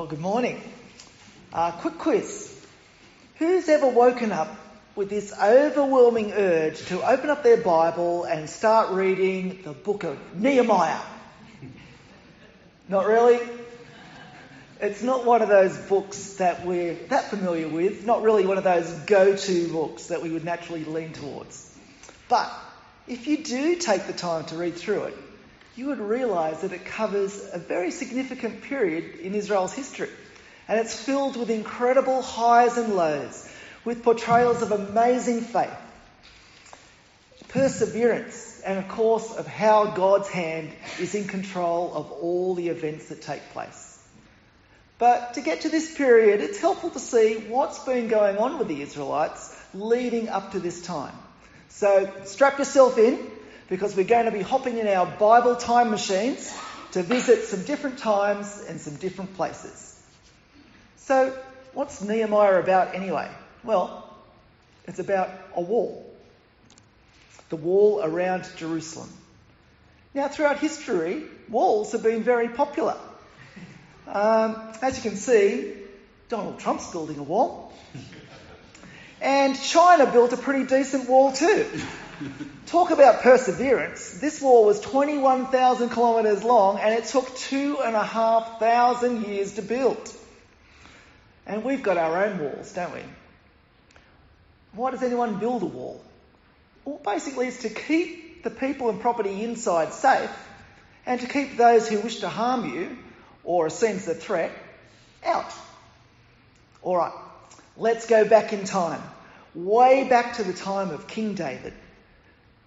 Well, good morning. Uh, quick quiz. Who's ever woken up with this overwhelming urge to open up their Bible and start reading the book of Nehemiah? Not really? It's not one of those books that we're that familiar with, not really one of those go to books that we would naturally lean towards. But if you do take the time to read through it, you would realize that it covers a very significant period in Israel's history. And it's filled with incredible highs and lows, with portrayals of amazing faith, perseverance, and of course of how God's hand is in control of all the events that take place. But to get to this period, it's helpful to see what's been going on with the Israelites leading up to this time. So strap yourself in because we're going to be hopping in our Bible time machines to visit some different times and some different places. So, what's Nehemiah about anyway? Well, it's about a wall. The wall around Jerusalem. Now, throughout history, walls have been very popular. Um, as you can see, Donald Trump's building a wall. And China built a pretty decent wall too. Talk about perseverance. This wall was 21,000 kilometres long and it took two and a half thousand years to build. And we've got our own walls, don't we? Why does anyone build a wall? Well, basically, it's to keep the people and property inside safe and to keep those who wish to harm you or sense a threat out. All right, let's go back in time, way back to the time of King David.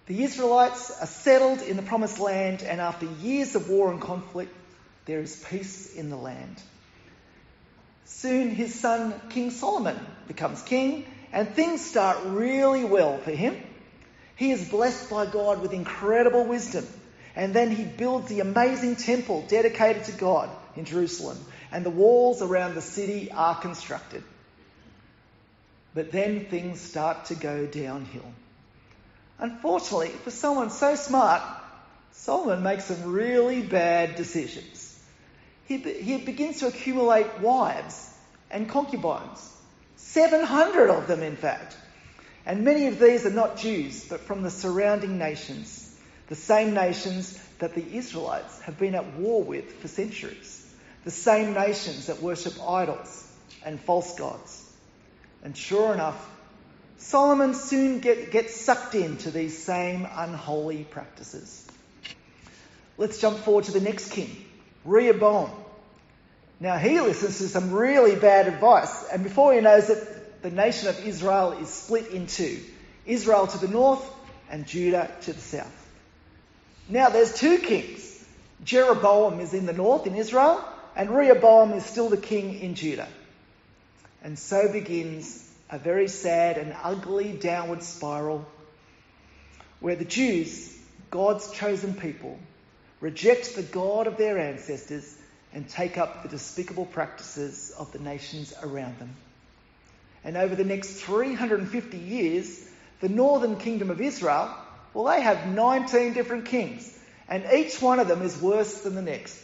The Israelites are settled in the promised land, and after years of war and conflict, there is peace in the land. Soon his son, King Solomon, becomes king, and things start really well for him. He is blessed by God with incredible wisdom, and then he builds the amazing temple dedicated to God in Jerusalem, and the walls around the city are constructed. But then things start to go downhill. Unfortunately, for someone so smart, Solomon makes some really bad decisions. He, he begins to accumulate wives and concubines, 700 of them, in fact. And many of these are not Jews, but from the surrounding nations, the same nations that the Israelites have been at war with for centuries the same nations that worship idols and false gods. And sure enough, Solomon soon get, gets sucked into these same unholy practices. Let's jump forward to the next king, Rehoboam. Now he listens to some really bad advice, and before he knows it, the nation of Israel is split in two Israel to the north and Judah to the south. Now there's two kings. Jeroboam is in the north in Israel, and Rehoboam is still the king in Judah. And so begins a very sad and ugly downward spiral where the Jews, God's chosen people, reject the God of their ancestors and take up the despicable practices of the nations around them. And over the next 350 years, the northern kingdom of Israel, well, they have 19 different kings, and each one of them is worse than the next.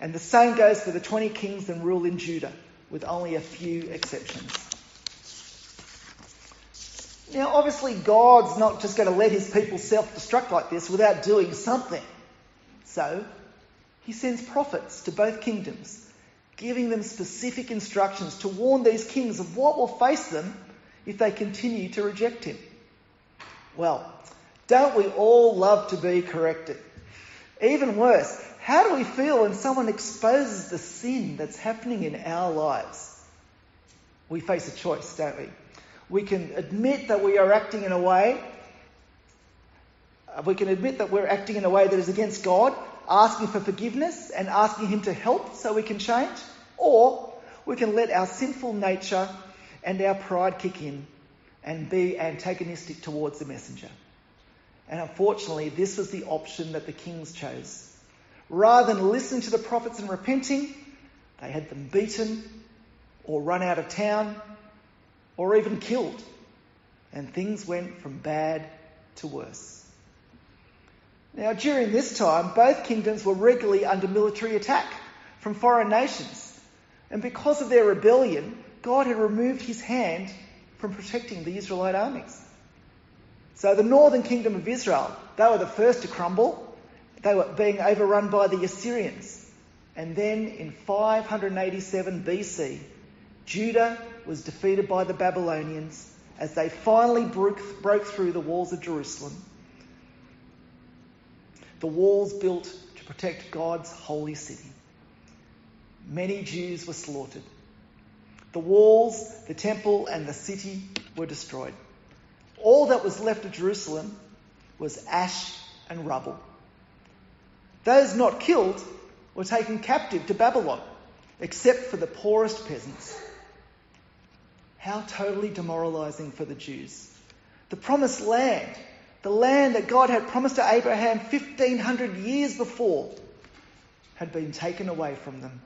And the same goes for the 20 kings that rule in Judah, with only a few exceptions. Now, obviously, God's not just going to let his people self destruct like this without doing something. So, he sends prophets to both kingdoms, giving them specific instructions to warn these kings of what will face them if they continue to reject him. Well, don't we all love to be corrected? Even worse, how do we feel when someone exposes the sin that's happening in our lives? We face a choice, don't we? We can admit that we are acting in a way, uh, we can admit that we're acting in a way that is against God, asking for forgiveness and asking Him to help so we can change, or we can let our sinful nature and our pride kick in and be antagonistic towards the messenger. And unfortunately, this was the option that the kings chose. Rather than listen to the prophets and repenting, they had them beaten or run out of town or even killed. And things went from bad to worse. Now, during this time, both kingdoms were regularly under military attack from foreign nations. And because of their rebellion, God had removed his hand from protecting the Israelite armies. So the northern kingdom of Israel, they were the first to crumble. They were being overrun by the Assyrians. And then in 587 BC, Judah was defeated by the Babylonians as they finally broke, broke through the walls of Jerusalem. The walls built to protect God's holy city. Many Jews were slaughtered. The walls, the temple, and the city were destroyed. All that was left of Jerusalem was ash and rubble. Those not killed were taken captive to Babylon, except for the poorest peasants. How totally demoralizing for the Jews. The promised land, the land that God had promised to Abraham 1500 years before, had been taken away from them.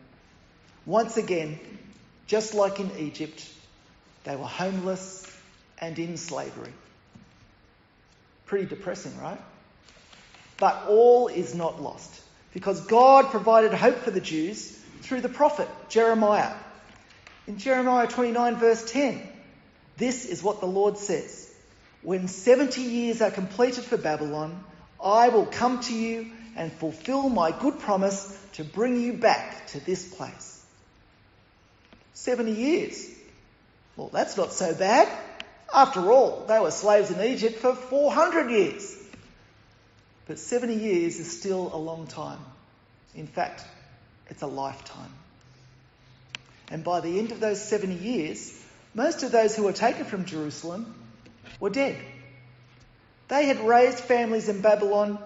Once again, just like in Egypt, they were homeless and in slavery. Pretty depressing, right? But all is not lost because God provided hope for the Jews through the prophet Jeremiah. In Jeremiah 29, verse 10, this is what the Lord says When 70 years are completed for Babylon, I will come to you and fulfill my good promise to bring you back to this place. 70 years. Well, that's not so bad. After all, they were slaves in Egypt for 400 years. But 70 years is still a long time. In fact, it's a lifetime. And by the end of those 70 years, most of those who were taken from Jerusalem were dead. They had raised families in Babylon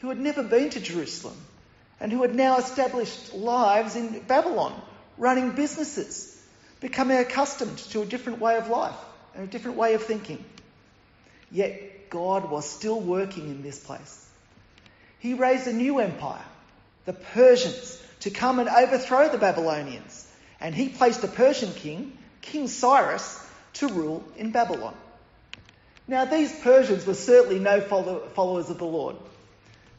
who had never been to Jerusalem and who had now established lives in Babylon running businesses, becoming accustomed to a different way of life and a different way of thinking. Yet God was still working in this place. He raised a new empire, the Persians, to come and overthrow the Babylonians. And he placed a Persian king, King Cyrus, to rule in Babylon. Now, these Persians were certainly no followers of the Lord.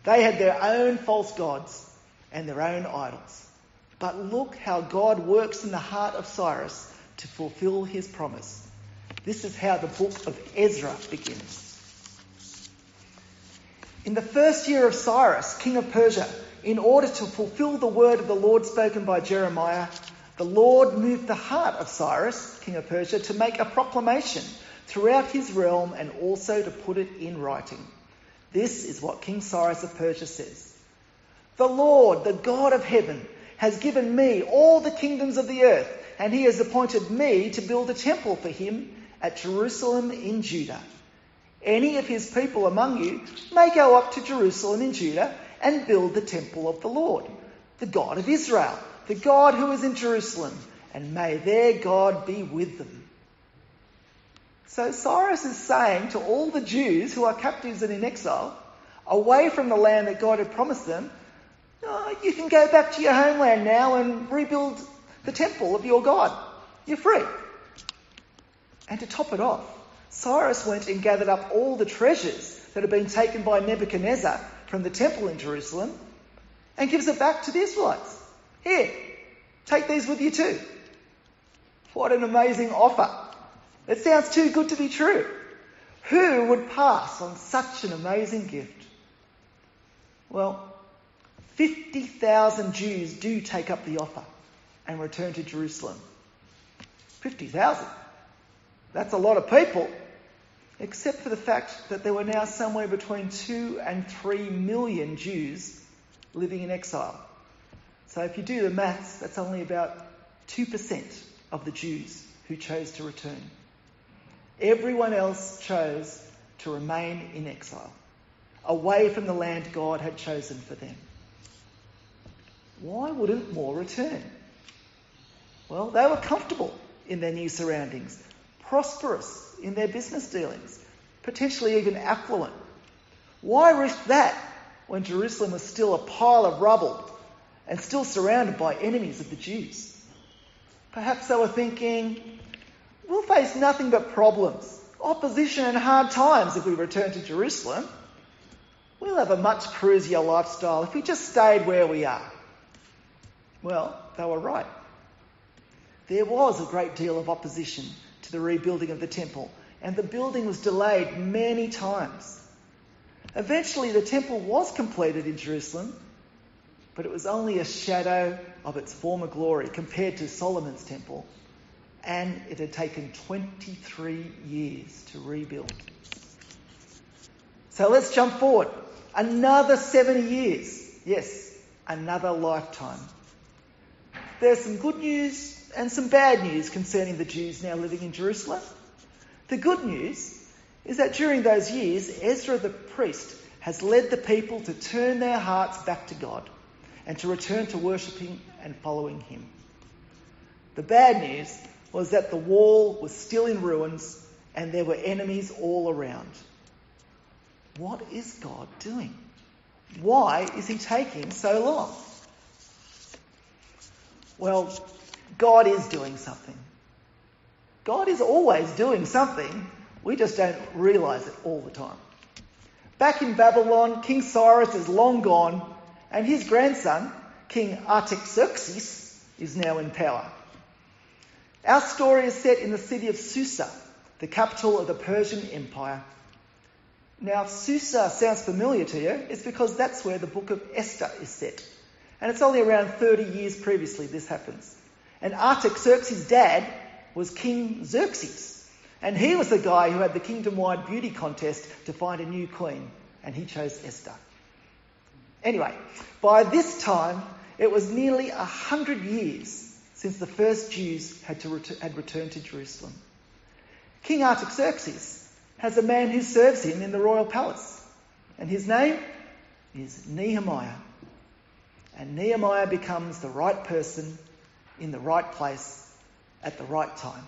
They had their own false gods and their own idols. But look how God works in the heart of Cyrus to fulfill his promise. This is how the book of Ezra begins. In the first year of Cyrus, king of Persia, in order to fulfill the word of the Lord spoken by Jeremiah, the Lord moved the heart of Cyrus, king of Persia, to make a proclamation throughout his realm and also to put it in writing. This is what King Cyrus of Persia says The Lord, the God of heaven, has given me all the kingdoms of the earth, and he has appointed me to build a temple for him at Jerusalem in Judah. Any of his people among you may go up to Jerusalem in Judah and build the temple of the Lord, the God of Israel, the God who is in Jerusalem, and may their God be with them. So Cyrus is saying to all the Jews who are captives and in exile, away from the land that God had promised them, oh, you can go back to your homeland now and rebuild the temple of your God. You're free. And to top it off, Cyrus went and gathered up all the treasures that had been taken by Nebuchadnezzar from the temple in Jerusalem and gives it back to the Israelites. Here, take these with you too. What an amazing offer. It sounds too good to be true. Who would pass on such an amazing gift? Well, 50,000 Jews do take up the offer and return to Jerusalem. 50,000. That's a lot of people, except for the fact that there were now somewhere between 2 and 3 million Jews living in exile. So if you do the maths, that's only about 2% of the Jews who chose to return. Everyone else chose to remain in exile, away from the land God had chosen for them why wouldn't more return? Well, they were comfortable in their new surroundings, prosperous in their business dealings, potentially even affluent. Why risk that when Jerusalem was still a pile of rubble and still surrounded by enemies of the Jews? Perhaps they were thinking, we'll face nothing but problems, opposition, and hard times if we return to Jerusalem. We'll have a much cruisier lifestyle if we just stayed where we are. Well, they were right. there was a great deal of opposition to the rebuilding of the temple, and the building was delayed many times. Eventually, the temple was completed in Jerusalem, but it was only a shadow of its former glory compared to Solomon's temple, and it had taken 23 years to rebuild. So let's jump forward. Another 70 years. Yes, another lifetime. There's some good news and some bad news concerning the Jews now living in Jerusalem. The good news is that during those years, Ezra the priest has led the people to turn their hearts back to God and to return to worshipping and following Him. The bad news was that the wall was still in ruins and there were enemies all around. What is God doing? Why is He taking so long? Well, God is doing something. God is always doing something. We just don't realize it all the time. Back in Babylon, King Cyrus is long gone, and his grandson, King Artaxerxes, is now in power. Our story is set in the city of Susa, the capital of the Persian Empire. Now, Susa sounds familiar to you. It's because that's where the book of Esther is set. And it's only around 30 years previously this happens. And Artaxerxes' dad was King Xerxes. And he was the guy who had the kingdom wide beauty contest to find a new queen. And he chose Esther. Anyway, by this time, it was nearly a hundred years since the first Jews had, ret- had returned to Jerusalem. King Artaxerxes has a man who serves him in the royal palace. And his name is Nehemiah. And Nehemiah becomes the right person in the right place at the right time.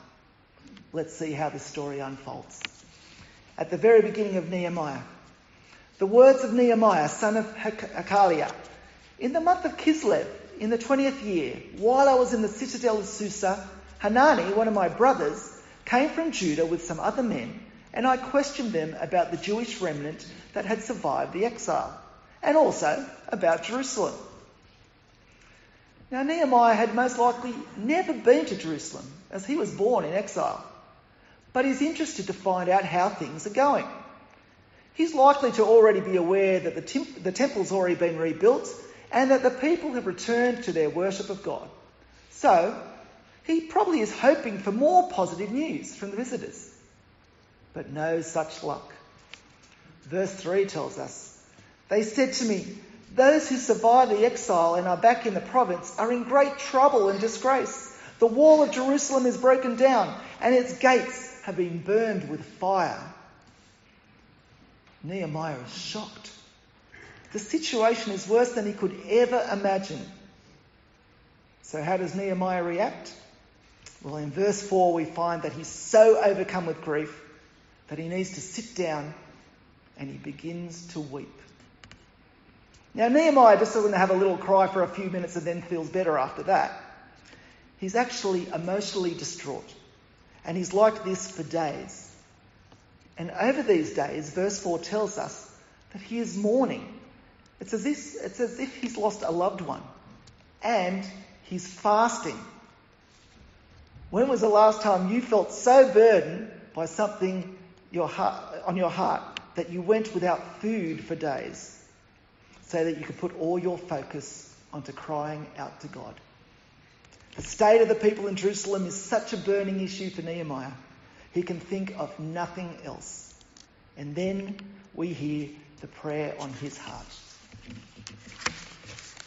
Let's see how this story unfolds. At the very beginning of Nehemiah, the words of Nehemiah, son of Hachaliah, in the month of Kislev, in the 20th year, while I was in the citadel of Susa, Hanani, one of my brothers, came from Judah with some other men and I questioned them about the Jewish remnant that had survived the exile, and also about Jerusalem. Now, Nehemiah had most likely never been to Jerusalem, as he was born in exile, but he's interested to find out how things are going. He's likely to already be aware that the, temp- the temple's already been rebuilt and that the people have returned to their worship of God. So, he probably is hoping for more positive news from the visitors but no such luck. Verse 3 tells us They said to me, Those who survive the exile and are back in the province are in great trouble and disgrace. The wall of Jerusalem is broken down, and its gates have been burned with fire. Nehemiah is shocked. The situation is worse than he could ever imagine. So, how does Nehemiah react? Well, in verse 4, we find that he's so overcome with grief that he needs to sit down and he begins to weep. Now, Nehemiah just doesn't have a little cry for a few minutes and then feels better after that. He's actually emotionally distraught. And he's like this for days. And over these days, verse 4 tells us that he is mourning. It's as if, it's as if he's lost a loved one. And he's fasting. When was the last time you felt so burdened by something your heart, on your heart that you went without food for days so that you could put all your focus onto crying out to God. The state of the people in Jerusalem is such a burning issue for Nehemiah. He can think of nothing else. And then we hear the prayer on his heart.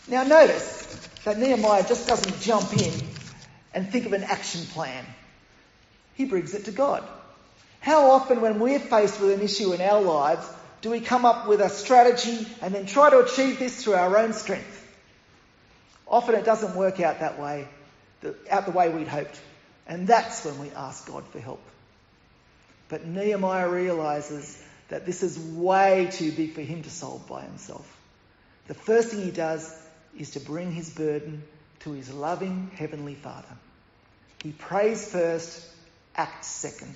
Now notice that Nehemiah just doesn't jump in and think of an action plan. He brings it to God. How often, when we're faced with an issue in our lives, do we come up with a strategy and then try to achieve this through our own strength? Often it doesn't work out that way, out the way we'd hoped. And that's when we ask God for help. But Nehemiah realizes that this is way too big for him to solve by himself. The first thing he does is to bring his burden to his loving Heavenly Father. He prays first, acts second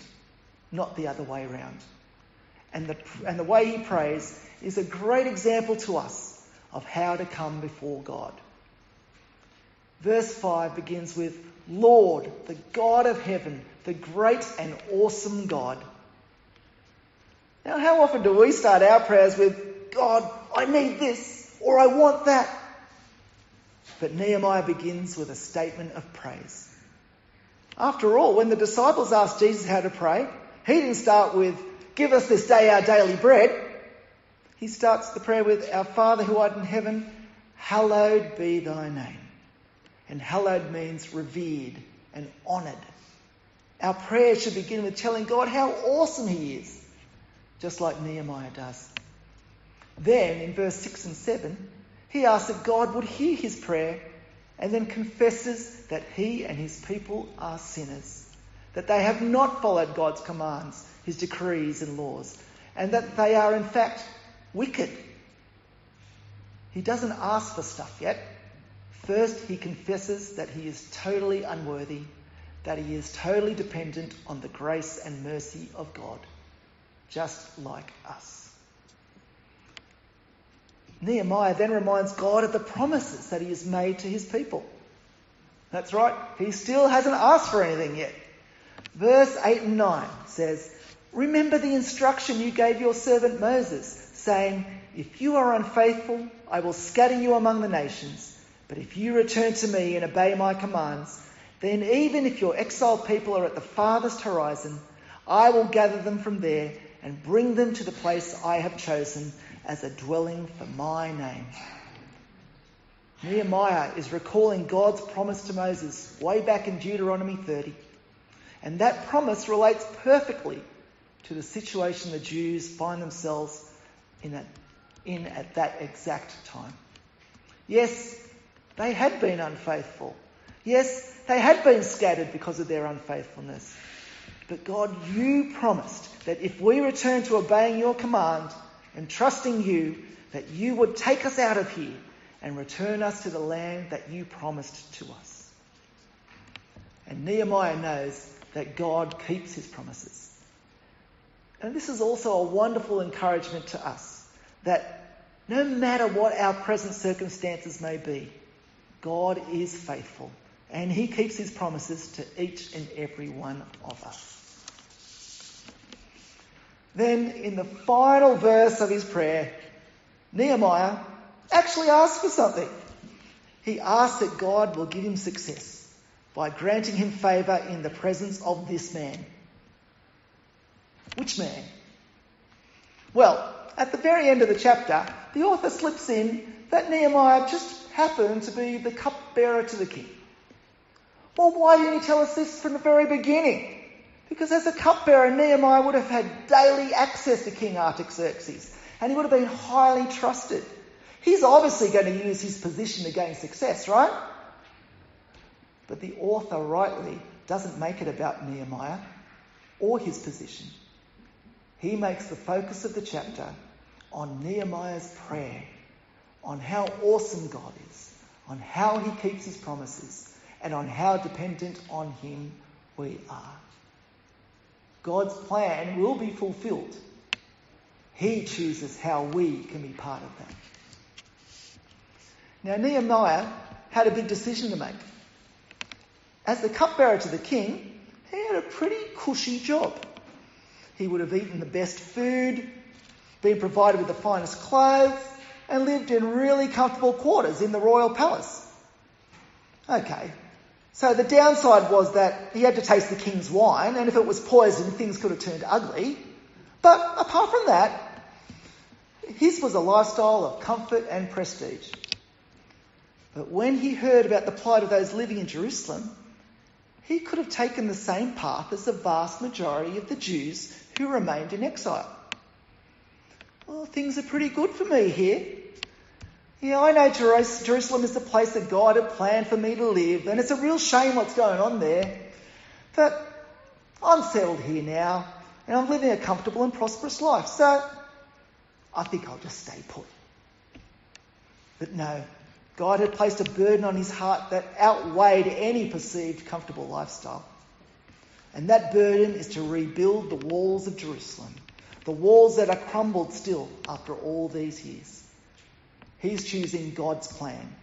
not the other way around. And the, and the way he prays is a great example to us of how to come before God. Verse 5 begins with, Lord, the God of heaven, the great and awesome God. Now, how often do we start our prayers with, God, I need this, or I want that? But Nehemiah begins with a statement of praise. After all, when the disciples asked Jesus how to pray, he didn't start with, Give us this day our daily bread. He starts the prayer with, Our Father who art in heaven, hallowed be thy name. And hallowed means revered and honoured. Our prayer should begin with telling God how awesome He is, just like Nehemiah does. Then, in verse 6 and 7, he asks that God would hear his prayer and then confesses that he and his people are sinners, that they have not followed God's commands, his decrees and laws, and that they are in fact wicked. He doesn't ask for stuff yet. First, he confesses that he is totally unworthy, that he is totally dependent on the grace and mercy of God, just like us. Nehemiah then reminds God of the promises that he has made to his people. That's right, he still hasn't asked for anything yet. Verse 8 and 9 says, Remember the instruction you gave your servant Moses, saying, If you are unfaithful, I will scatter you among the nations. But if you return to me and obey my commands, then even if your exiled people are at the farthest horizon, I will gather them from there and bring them to the place I have chosen as a dwelling for my name. Nehemiah is recalling God's promise to Moses way back in Deuteronomy 30. And that promise relates perfectly to the situation the Jews find themselves in at, in at that exact time. Yes, they had been unfaithful. Yes, they had been scattered because of their unfaithfulness. But God, you promised that if we return to obeying your command and trusting you, that you would take us out of here and return us to the land that you promised to us. And Nehemiah knows that God keeps his promises. And this is also a wonderful encouragement to us that no matter what our present circumstances may be, God is faithful and he keeps his promises to each and every one of us. Then, in the final verse of his prayer, Nehemiah actually asks for something. He asks that God will give him success by granting him favour in the presence of this man. Which man? Well, at the very end of the chapter, the author slips in that Nehemiah just happened to be the cupbearer to the king. Well, why didn't he tell us this from the very beginning? Because as a cupbearer, Nehemiah would have had daily access to King Artaxerxes, and he would have been highly trusted. He's obviously going to use his position to gain success, right? But the author rightly doesn't make it about Nehemiah or his position. He makes the focus of the chapter on Nehemiah's prayer, on how awesome God is, on how he keeps his promises, and on how dependent on him we are. God's plan will be fulfilled. He chooses how we can be part of that. Now, Nehemiah had a big decision to make. As the cupbearer to the king, he had a pretty cushy job. He would have eaten the best food, been provided with the finest clothes, and lived in really comfortable quarters in the royal palace. Okay, so the downside was that he had to taste the king's wine, and if it was poison, things could have turned ugly. But apart from that, his was a lifestyle of comfort and prestige. But when he heard about the plight of those living in Jerusalem, he could have taken the same path as the vast majority of the Jews who remained in exile. Well, things are pretty good for me here. Yeah, I know Jerusalem is the place that God had planned for me to live, and it's a real shame what's going on there. But I'm settled here now, and I'm living a comfortable and prosperous life, so I think I'll just stay put. But no, God had placed a burden on his heart that outweighed any perceived comfortable lifestyle. And that burden is to rebuild the walls of Jerusalem, the walls that are crumbled still after all these years. He's choosing God's plan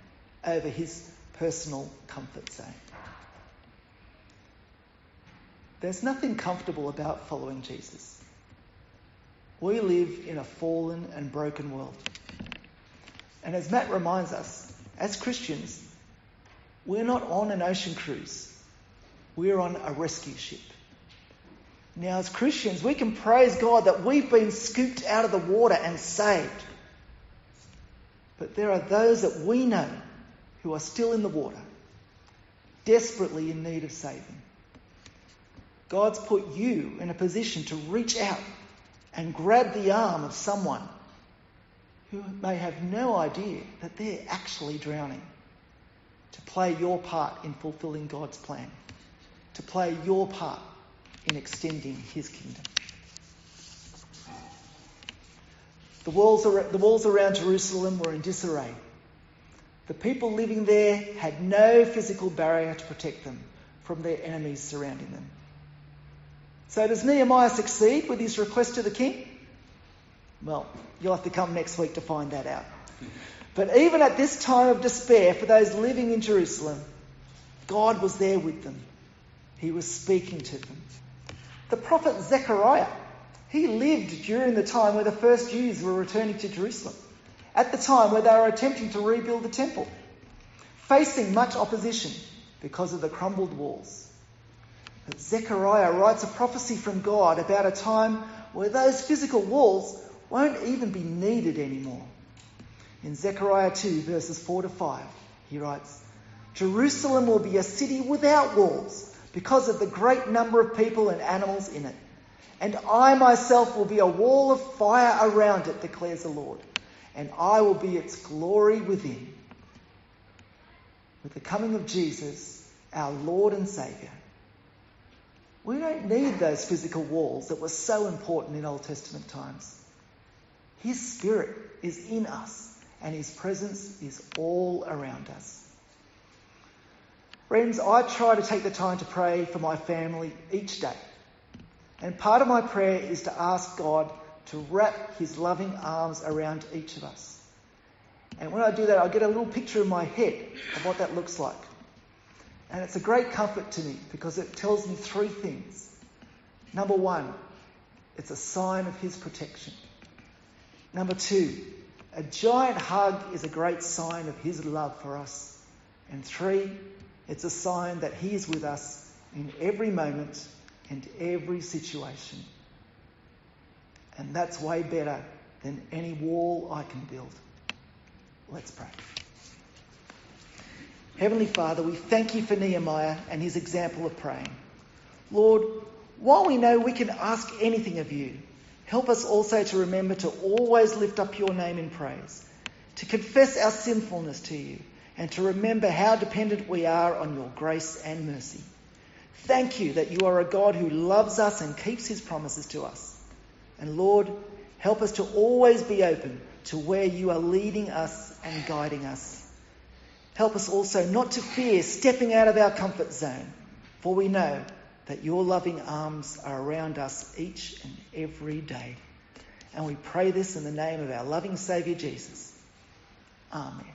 over his personal comfort zone. There's nothing comfortable about following Jesus. We live in a fallen and broken world. And as Matt reminds us, as Christians, we're not on an ocean cruise. We're on a rescue ship. Now, as Christians, we can praise God that we've been scooped out of the water and saved. But there are those that we know who are still in the water, desperately in need of saving. God's put you in a position to reach out and grab the arm of someone who may have no idea that they're actually drowning, to play your part in fulfilling God's plan, to play your part in extending His kingdom. The walls, the walls around Jerusalem were in disarray. The people living there had no physical barrier to protect them from their enemies surrounding them. So, does Nehemiah succeed with his request to the king? Well, you'll have to come next week to find that out. But even at this time of despair for those living in Jerusalem, God was there with them. He was speaking to them. The prophet Zechariah he lived during the time where the first Jews were returning to Jerusalem, at the time where they were attempting to rebuild the temple, facing much opposition because of the crumbled walls. But Zechariah writes a prophecy from God about a time where those physical walls won't even be needed anymore. In Zechariah 2, verses 4 to 5, he writes, Jerusalem will be a city without walls because of the great number of people and animals in it. And I myself will be a wall of fire around it, declares the Lord, and I will be its glory within. With the coming of Jesus, our Lord and Saviour, we don't need those physical walls that were so important in Old Testament times. His Spirit is in us, and His presence is all around us. Friends, I try to take the time to pray for my family each day. And part of my prayer is to ask God to wrap his loving arms around each of us. And when I do that, I get a little picture in my head of what that looks like. And it's a great comfort to me because it tells me three things. Number one, it's a sign of his protection. Number two, a giant hug is a great sign of his love for us. And three, it's a sign that he is with us in every moment and every situation. And that's way better than any wall I can build. Let's pray. Heavenly Father, we thank you for Nehemiah and his example of praying. Lord, while we know we can ask anything of you, help us also to remember to always lift up your name in praise, to confess our sinfulness to you, and to remember how dependent we are on your grace and mercy. Thank you that you are a God who loves us and keeps his promises to us. And Lord, help us to always be open to where you are leading us and guiding us. Help us also not to fear stepping out of our comfort zone, for we know that your loving arms are around us each and every day. And we pray this in the name of our loving Saviour Jesus. Amen.